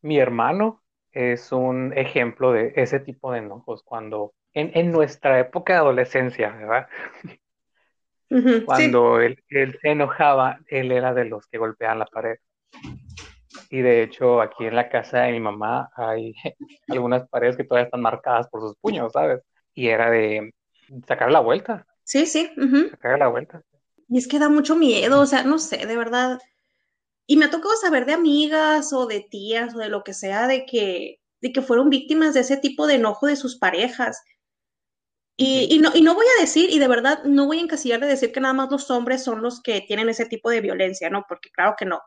Mi hermano es un ejemplo de ese tipo de enojos cuando en, nuestra época de adolescencia, ¿verdad? Cuando él, él, se enojaba, él era de los que golpeaban la pared. Y de hecho, aquí en la casa de mi mamá hay algunas paredes que todavía están marcadas por sus puños, ¿sabes? Y era de sacar la vuelta. Sí, sí. Sacar la vuelta. Y es que da mucho miedo, o sea, no sé, de verdad. Y me ha tocado saber de amigas o de tías o de lo que sea, de que, de que fueron víctimas de ese tipo de enojo de sus parejas. Y, y, no, y no voy a decir, y de verdad no voy a encasillar de decir que nada más los hombres son los que tienen ese tipo de violencia, ¿no? Porque claro que no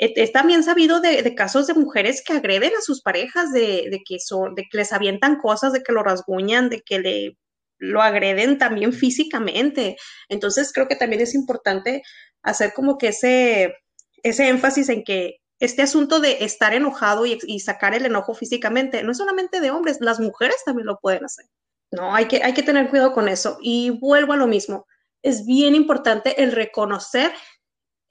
es también sabido de, casos de mujeres que agreden a sus parejas, de, que son, de que les avientan cosas, de que lo rasguñan, de que le lo agreden también físicamente. Entonces creo que también es importante hacer como que ese, ese énfasis en que este asunto de estar enojado y, y, sacar el enojo físicamente no es solamente de hombres, las mujeres también lo pueden hacer. No, hay que, hay que tener cuidado con eso. Y vuelvo a lo mismo, es bien importante el reconocer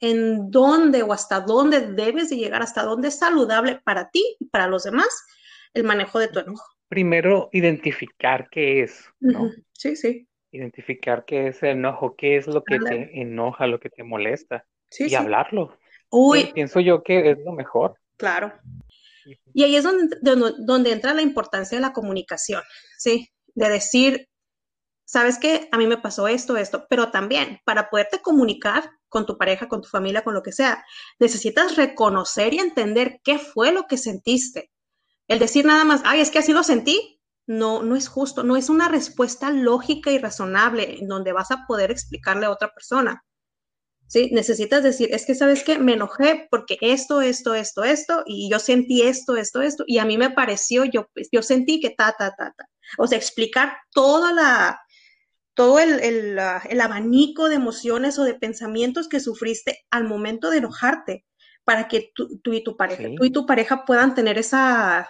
en dónde o hasta dónde debes de llegar, hasta dónde es saludable para ti y para los demás el manejo de tu enojo. Primero, identificar qué es, ¿no? Sí, sí. Identificar qué es el enojo, qué es lo que te enoja, lo que te molesta. y hablarlo. Uy. pienso yo que es lo mejor. Claro. Y ahí es donde, donde entra la importancia de la comunicación, ¿sí? De decir, sabes que a mí me pasó esto, esto, pero también para poderte comunicar con tu pareja, con tu familia, con lo que sea, necesitas reconocer y entender qué fue lo que sentiste. El decir nada más, ay, es que así lo sentí, no, no es justo, no es una respuesta lógica y razonable en donde vas a poder explicarle a otra persona. ¿Sí? Necesitas decir, es que sabes que me enojé porque esto, esto, esto, esto, y yo sentí esto, esto, esto, y a mí me pareció, yo, yo sentí que ta, ta, ta, ta. O sea, explicar toda la, todo el, abanico de emociones o de pensamientos que sufriste al momento de enojarte, para que tú, y tu pareja, tú y tu pareja puedan tener esa,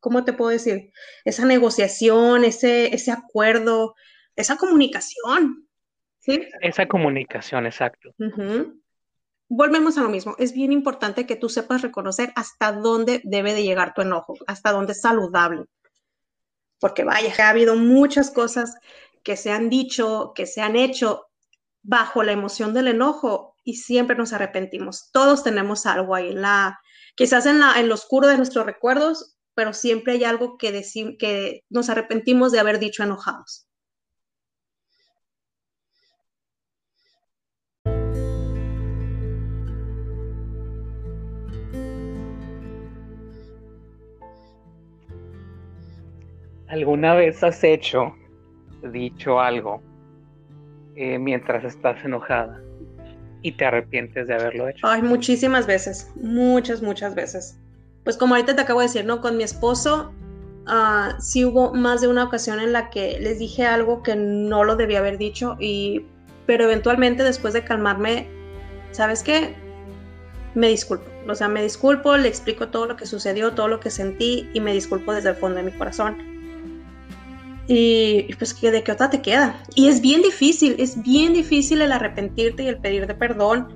¿cómo te puedo decir? Esa negociación, ese, ese acuerdo, esa comunicación. ¿sí? Esa comunicación, exacto. Volvemos a lo mismo. Es bien importante que tú sepas reconocer hasta dónde debe de llegar tu enojo, hasta dónde es saludable. Porque vaya, ha habido muchas cosas que se han dicho, que se han hecho bajo la emoción del enojo y siempre nos arrepentimos. Todos tenemos algo ahí, la, quizás en, la, en lo oscuro de nuestros recuerdos, pero siempre hay algo que, decir, que nos arrepentimos de haber dicho enojados. ¿Alguna vez has hecho dicho algo eh, mientras estás enojada y te arrepientes de haberlo hecho? Ay, muchísimas veces, muchas, muchas veces. Pues como ahorita te acabo de decir, ¿no? Con mi esposo, uh, sí hubo más de una ocasión en la que les dije algo que no lo debía haber dicho, y, pero eventualmente después de calmarme, ¿sabes qué? Me disculpo. O sea, me disculpo, le explico todo lo que sucedió, todo lo que sentí y me disculpo desde el fondo de mi corazón y pues de qué otra te queda. Y es bien difícil, es bien difícil el arrepentirte y el pedir de perdón,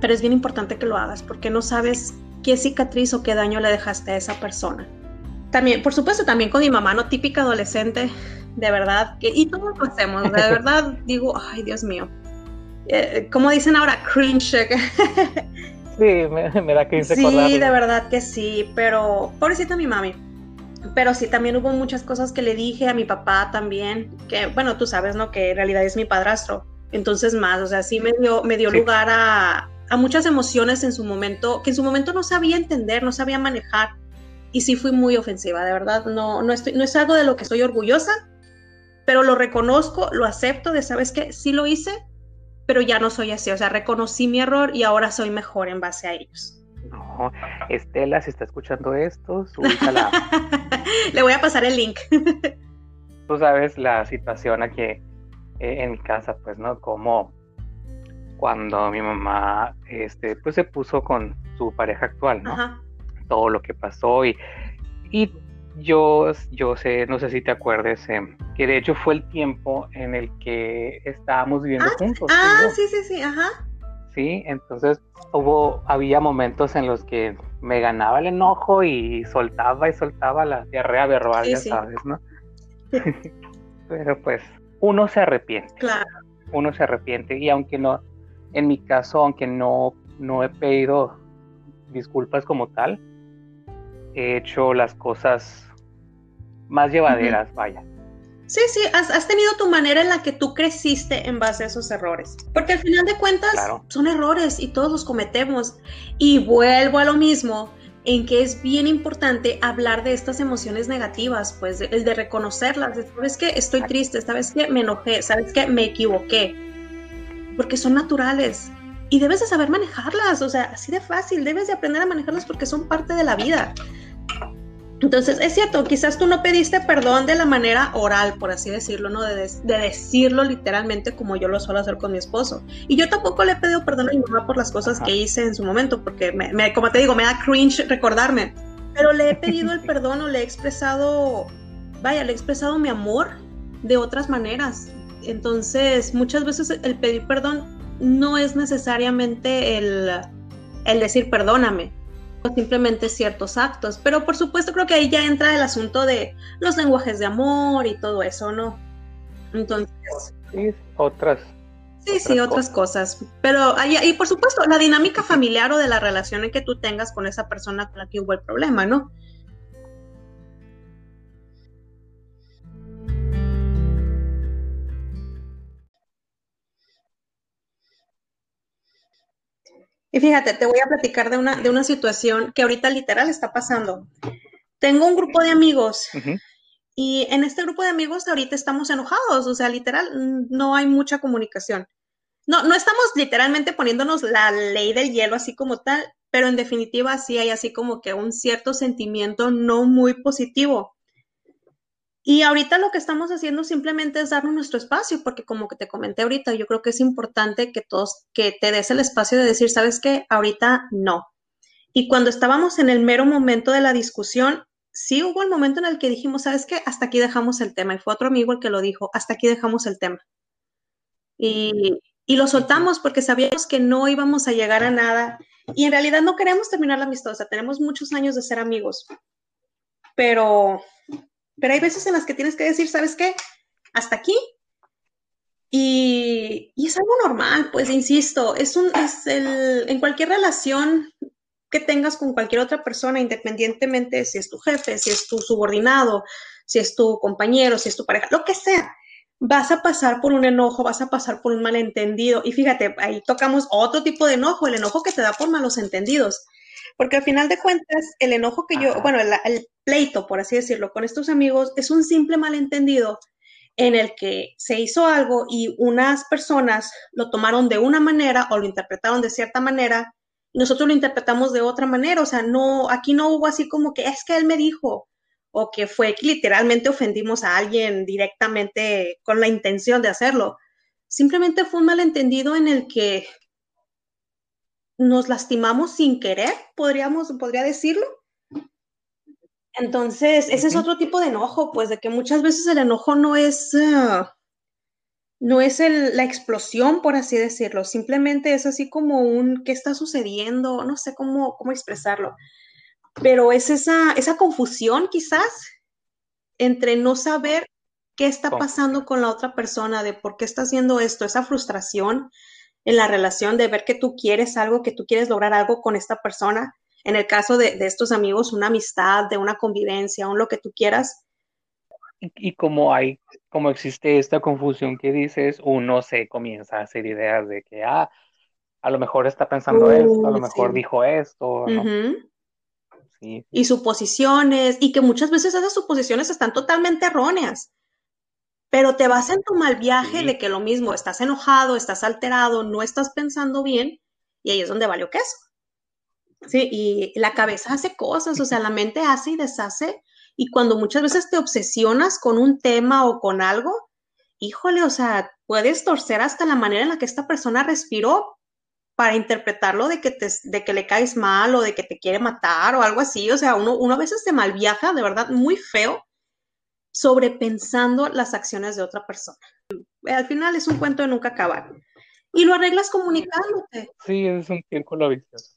pero es bien importante que lo hagas porque no sabes qué cicatriz o qué daño le dejaste a esa persona. También, por supuesto, también con mi mamá, no típica adolescente, de verdad, que, y todos lo hacemos, de verdad digo, ay Dios mío, eh, como dicen ahora, cringe. sí, me, da cringe. Sí, de verdad que sí, pero pobrecita mi mami pero sí, también hubo muchas cosas que le dije a mi papá también, que bueno, tú sabes, ¿no? Que en realidad es mi padrastro. Entonces más, o sea, sí me dio, me dio lugar a, a, muchas emociones en su momento, que en su momento no sabía entender, no sabía manejar. Y sí fui muy ofensiva, de verdad. No, no, estoy, no es algo de lo que estoy orgullosa, pero lo reconozco, lo acepto de, ¿sabes qué? Sí lo hice, pero ya no soy así. O sea, reconocí mi error y ahora soy mejor en base a ellos. No, Estela, si está escuchando esto. Le voy a pasar el link. Tú sabes la situación aquí eh, en mi casa, pues, ¿no? Como cuando mi mamá, este, pues se puso con su pareja actual, ¿no? Todo lo que pasó y, y yo, yo sé, no sé si te acuerdes, em, que de hecho fue el tiempo en el que estábamos viviendo ah, juntos. Ah, sí, sí, sí, ajá. Sí, entonces hubo, había momentos en los que me ganaba el enojo y soltaba y soltaba la diarrea verbal, ya sabes, ¿no? Pero pues uno se arrepiente. Claro. Uno se arrepiente y aunque no, en mi caso, aunque no, no he pedido disculpas como tal, he hecho las cosas más llevaderas, vaya. Sí, sí, has, tenido tu manera en la que tú creciste en base a esos errores. Porque al final de cuentas son errores y todos los cometemos. Y vuelvo a lo mismo, en que es bien importante hablar de estas emociones negativas, pues el de reconocerlas, sabes que estoy triste, sabes que me enojé, sabes que me equivoqué, porque son naturales. y debes de saber manejarlas, o sea, así de fácil, debes de aprender a manejarlas porque son parte de la vida. Entonces, es cierto, quizás tú no pediste perdón de la manera oral, por así decirlo, ¿no? De, decirlo literalmente como yo lo suelo hacer con mi esposo. Y yo tampoco le he pedido perdón a mi mamá por las cosas que hice en su momento, porque, me, como te digo, me da cringe recordarme. Pero le he pedido el perdón o le he expresado, vaya, le he expresado mi amor de otras maneras. Entonces, muchas veces el pedir perdón no es necesariamente el, el decir perdóname, simplemente ciertos actos. Pero por supuesto creo que ahí ya entra el asunto de los lenguajes de amor y todo eso, ¿no? Entonces... Sí, otras. Sí, sí, otras cosas. Pero ahí, y por supuesto, la dinámica familiar o de la relación en que tú tengas con esa persona con la que hubo el problema, ¿no? Y fíjate, te voy a platicar de una, de una situación que ahorita literal está pasando. Tengo un grupo de amigos y en este grupo de amigos ahorita estamos enojados, o sea, literal, no hay mucha comunicación. No, no estamos literalmente poniéndonos la ley del hielo así como tal, pero en definitiva sí hay así como que un cierto sentimiento no muy positivo. Y ahorita lo que estamos haciendo simplemente es darnos nuestro espacio, porque como que te comenté ahorita, yo creo que es importante que todos, que te des el espacio de decir, sabes qué, ahorita no. Y cuando estábamos en el mero momento de la discusión, sí hubo el momento en el que dijimos, sabes qué, hasta aquí dejamos el tema. Y fue otro amigo el que lo dijo, hasta aquí dejamos el tema. Y, y lo soltamos porque sabíamos que no íbamos a llegar a nada. Y en realidad no queremos terminar la sea, tenemos muchos años de ser amigos. Pero pero hay veces en las que tienes que decir, ¿sabes qué? Hasta aquí. Y, es algo normal, pues insisto, es un, es el, en cualquier relación que tengas con cualquier otra persona, independientemente si es tu jefe, si es tu subordinado, si es tu compañero, si es tu pareja, lo que sea, vas a pasar por un enojo, vas a pasar por un malentendido. Y fíjate, ahí tocamos otro tipo de enojo, el enojo que te da por malos entendidos. Porque al final de cuentas, el enojo que yo, bueno, el, pleito, por así decirlo, con estos amigos es un simple malentendido en el que se hizo algo y unas personas lo tomaron de una manera o lo interpretaron de cierta manera y nosotros lo interpretamos de otra manera. O sea, no, aquí no hubo así como que es que él me dijo o que fue que literalmente ofendimos a alguien directamente con la intención de hacerlo. Simplemente fue un malentendido en el que nos lastimamos sin querer, podríamos, podría decirlo. Entonces, ese es otro tipo de enojo, pues de que muchas veces el enojo no es, ah, no es la explosión, por así decirlo, simplemente es así como un, ¿qué está sucediendo? No sé cómo, cómo expresarlo, pero es esa, esa confusión quizás entre no saber qué está pasando con la otra persona, de por qué está haciendo esto, esa frustración en la relación de ver que tú quieres algo, que tú quieres lograr algo con esta persona. En el caso de, estos amigos, una amistad, de una convivencia, un lo que tú quieras. Y, como hay, como existe esta confusión que dices, uno se comienza a hacer ideas de que, ah, a lo mejor está pensando esto, a lo mejor dijo esto, Y suposiciones, y que muchas veces esas suposiciones están totalmente erróneas pero te vas en tu mal viaje de que lo mismo, estás enojado, estás alterado, no estás pensando bien, y ahí es donde valió queso. Sí, y la cabeza hace cosas, o sea, la mente hace y deshace, y cuando muchas veces te obsesionas con un tema o con algo, híjole, o sea, puedes torcer hasta la manera en la que esta persona respiró para interpretarlo de que, te, de que le caes mal o de que te quiere matar o algo así, o sea, uno, uno a veces se malviaja, de verdad, muy feo, sobrepensando las acciones de otra persona. Al final es un cuento de nunca acabar. Y lo arreglas comunicándote. Sí, es un círculo vicioso.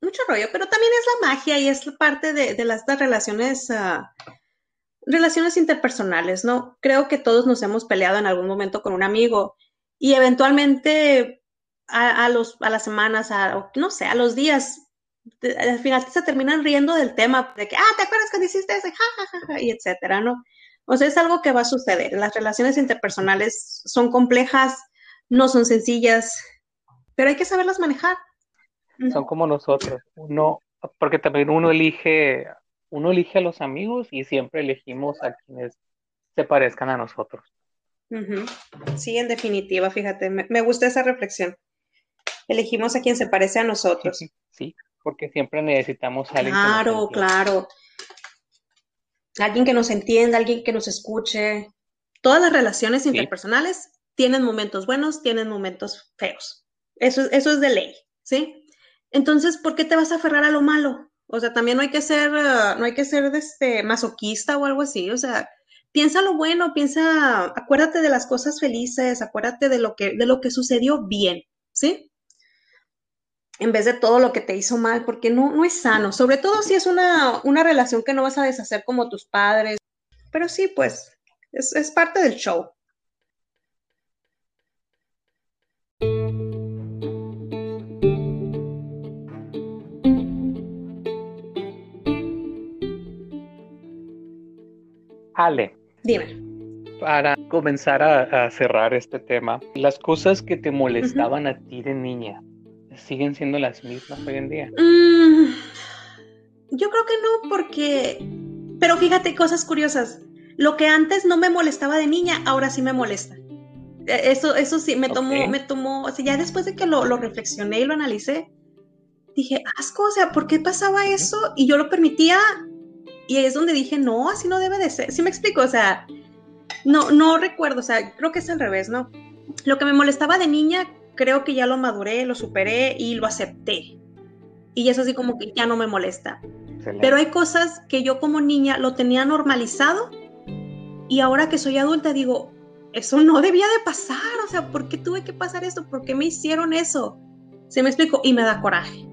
Mucho rollo, pero también es la magia y es parte de, las, relaciones, ah, relaciones interpersonales, ¿no? Creo que todos nos hemos peleado en algún momento con un amigo y eventualmente a, los, a las semanas, a, no sé, a los días, al final se terminan riendo del tema, de que, ah, ¿te acuerdas que hiciste ese? Ja, y etcétera, ¿no? O sea, es algo que va a suceder. Las relaciones interpersonales son complejas, no son sencillas, pero hay que saberlas manejar. Son como nosotros. Uno, porque también uno elige, uno elige a los amigos y siempre elegimos a quienes se parezcan a nosotros. Sí, en definitiva, fíjate, me, gusta esa reflexión. elegimos a quien se parece a nosotros. Sí, porque siempre necesitamos a alguien. Claro, claro. Alguien que nos entienda, alguien que nos escuche. Todas las relaciones interpersonales tienen momentos buenos, tienen momentos feos. Eso, eso es de ley, ¿sí? Entonces, ¿por qué te vas a aferrar a lo malo? O sea, también no hay que ser, uh, no hay que ser este, masoquista o algo así. O sea, piensa lo bueno, piensa, acuérdate de las cosas felices, acuérdate de lo que, de lo que sucedió bien, ¿sí? En vez de todo lo que te hizo mal, porque no, no es sano. Sobre todo si es una, una relación que no vas a deshacer como tus padres. Pero sí, pues, es, es parte del show. Ale. Dime. Para comenzar a, cerrar este tema, las cosas que te molestaban a ti de niña, ¿siguen siendo las mismas hoy en día? Mm, yo creo que no, porque... Pero fíjate, cosas curiosas. Lo que antes no me molestaba de niña, ahora sí me molesta. E, eso, eso sí, me tomó, me tomó, o sea, ya después de que lo, lo, reflexioné y lo analicé, dije, asco, o sea, ¿por qué pasaba eso? Y yo lo permitía y es donde dije, no, así no debe de ser. ¿Sí me explico? O sea, no, no recuerdo, o sea, creo que es al revés, ¿no? Lo que me molestaba de niña, creo que ya lo maduré, lo superé y lo acepté. Y eso así como que ya no me molesta. Pero hay cosas que yo como niña lo tenía normalizado y ahora que soy adulta digo, eso no debía de pasar, o sea, ¿por qué tuve que pasar esto? ¿Por qué me hicieron eso? ¿Se me explico? Y me da coraje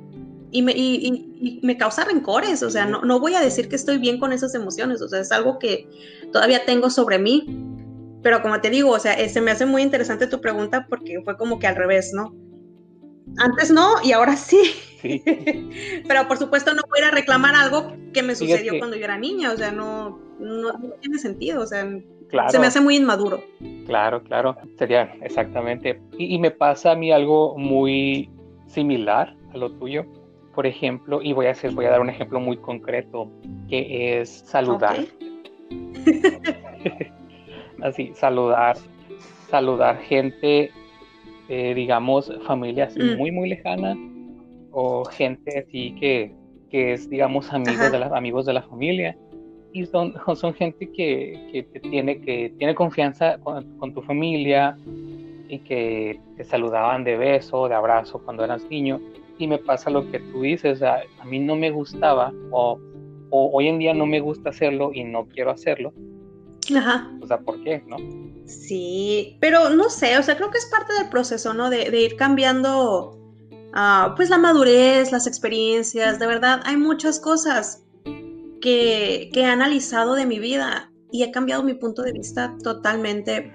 y me, y, me causa rencores, o sea, no, no, voy a decir que estoy bien con esas emociones, o sea, es algo que todavía tengo sobre mí, pero como te digo, o sea, se me hace muy interesante tu pregunta porque fue como que al revés, ¿no? Antes no y ahora sí. pero por supuesto no voy a reclamar algo que me sucedió cuando yo era niña, o sea, no, no, tiene sentido, o sea, se me hace muy inmaduro. Claro, claro, sería exactamente. Y, y me pasa a mí algo muy similar a lo tuyo por ejemplo, y voy a hacer, voy a dar un ejemplo muy concreto, que es saludar. así, saludar, saludar gente, eh, digamos, familias mm. muy, muy lejanas, o gente así que, que es, digamos, amigos de, la, amigos de la familia. Y son, son gente que, que tiene, que tiene confianza con, con tu familia y que te saludaban de beso, de abrazo cuando eras niño y me pasa lo que tú dices, a mí no me gustaba o, hoy en día no me gusta hacerlo y no quiero hacerlo. Ajá. O sea, ¿por qué? ¿No? Sí, pero no sé, o sea, creo que es parte del proceso, ¿no? De, ir cambiando, uh, pues la madurez, las experiencias, de verdad, hay muchas cosas que, que, he analizado de mi vida y he cambiado mi punto de vista totalmente,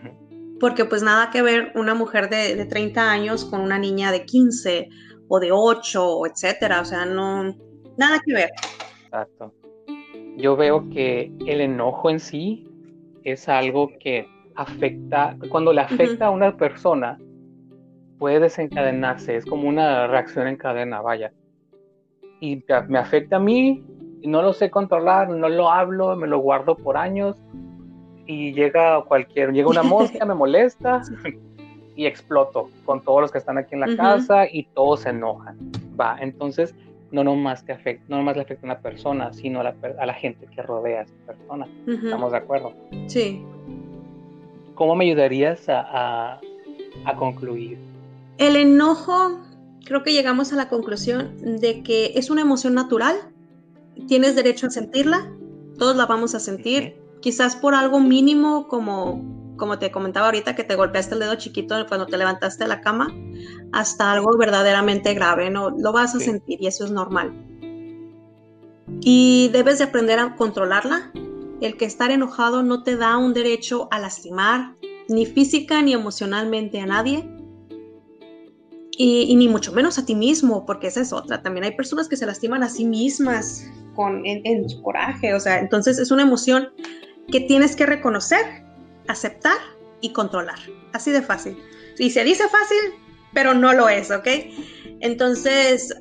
porque pues nada que ver una mujer de, de 30 años con una niña de 15 o de 8, etcétera. O sea, no, nada que ver. Exacto. Yo veo que el enojo en sí es algo que afecta, cuando le afecta a una persona, puede desencadenarse, es como una reacción en cadena, vaya. Y me afecta a mí, no lo sé controlar, no lo hablo, me lo guardo por años, y llega cualquier, llega una mosca, me molesta, y exploto con todos los que están aquí en la casa y todos se enojan. Va, entonces no nomás, te afecta, no nomás le afecta a una persona, sino a la, a la gente que rodea a esa persona. ¿Estamos de acuerdo? Sí. ¿Cómo me ayudarías a, a concluir? El enojo, creo que llegamos a la conclusión de que es una emoción natural, tienes derecho a sentirla, todos la vamos a sentir, quizás por algo mínimo como como te comentaba ahorita, que te golpeaste el dedo chiquito cuando te levantaste de la cama, hasta algo verdaderamente grave, ¿no? Lo vas a sentir y eso es normal. Y debes de aprender a controlarla. El que estar enojado no te da un derecho a lastimar, ni física ni emocionalmente a nadie. Y, ni mucho menos a ti mismo, porque esa es otra. También hay personas que se lastiman a sí mismas con, en, en su coraje. O sea, entonces es una emoción que tienes que reconocer aceptar y controlar. Así de fácil. Y se dice fácil, pero no lo es, ¿ok? Entonces,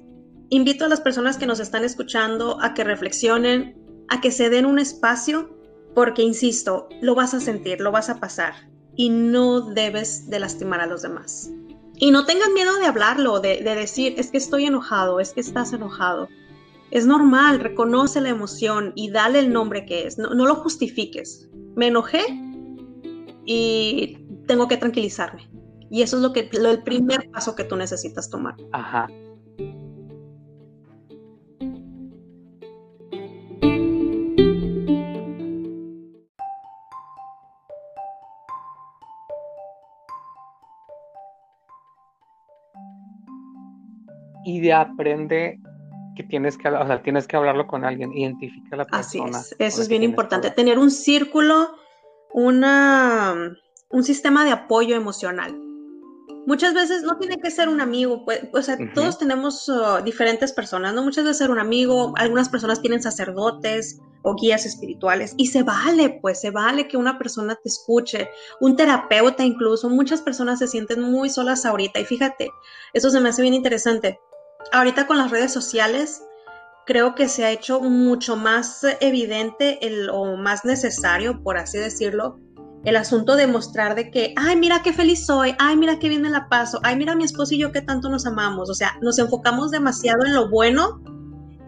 invito a las personas que nos están escuchando a que reflexionen, a que se den un espacio, porque, insisto, lo vas a sentir, lo vas a pasar y no debes de lastimar a los demás. Y no tengas miedo de hablarlo, de, decir, es que estoy enojado, es que estás enojado. Es normal, reconoce la emoción y dale el nombre que es. No, lo justifiques. Me enojé y tengo que tranquilizarme. Y eso es lo que lo, el primer paso que tú necesitas tomar. Ajá. y de aprende que tienes que, o sea, tienes que hablarlo con alguien, identifica a la persona. Así es, eso es bien importante, tener un círculo, una, un sistema de apoyo emocional. Muchas veces no tiene que ser un amigo, pues, o sea, todos tenemos uh, diferentes personas, ¿no? Muchas veces ser un amigo, algunas personas tienen sacerdotes o guías espirituales y se vale, pues se vale que una persona te escuche, un terapeuta incluso, muchas personas se sienten muy solas ahorita y fíjate, eso se me hace bien interesante ahorita con las redes sociales creo que se ha hecho mucho más evidente el, o más necesario, por así decirlo, el asunto de mostrar de que, ay, mira qué feliz soy, ay, mira qué bien me la paso, ay, mira mi esposo y yo qué tanto nos amamos. O sea, nos enfocamos demasiado en lo bueno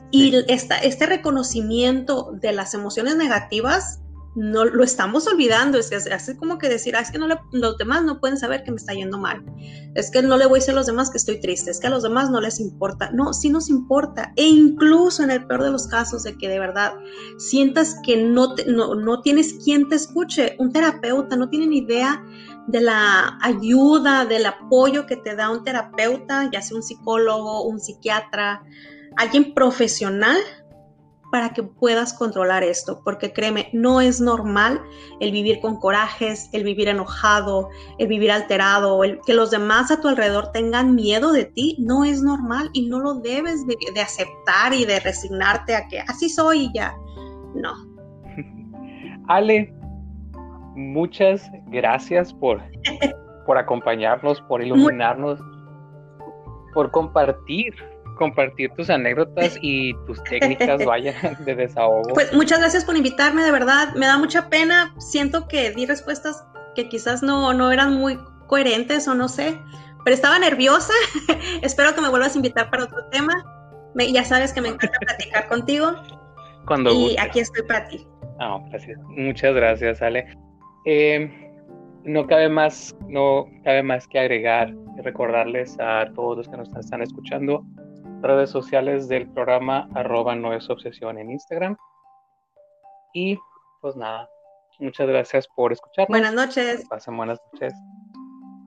y este reconocimiento de las emociones negativas no lo estamos olvidando, es que así como que decir, ah, es que no los demás no pueden saber que me está yendo mal, es que no le voy a decir a los demás que estoy triste, es que a los demás no les importa, no, sí nos importa, e incluso en el peor de los casos de que de verdad sientas que no, no, no tienes quien te escuche, un terapeuta no tiene ni idea de la ayuda, del apoyo que te da un terapeuta, ya sea un psicólogo, un psiquiatra, alguien profesional para que puedas controlar esto, porque créeme, no es normal el vivir con corajes, el vivir enojado, el vivir alterado, el que los demás a tu alrededor tengan miedo de ti, no es normal y no lo debes de, aceptar y de resignarte a que así soy y ya. No. Ale, muchas gracias por, por acompañarnos, por iluminarnos, por compartir compartir tus anécdotas y tus técnicas, vaya, de desahogo. Pues muchas gracias por invitarme, de verdad. Me da mucha pena. Siento que di respuestas que quizás no, no eran muy coherentes o no sé, pero estaba nerviosa. Espero que me vuelvas a invitar para otro tema. ya sabes que me encanta platicar contigo. Cuando y aquí estoy para ti. gracias. Muchas gracias, Ale. Eh, no cabe más, no cabe más que agregar y recordarles a todos los que nos están escuchando redes sociales del programa arroba no es obsesión en Instagram. Y pues nada, muchas gracias por escucharnos. Buenas noches. Pasen buenas noches.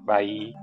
Bye.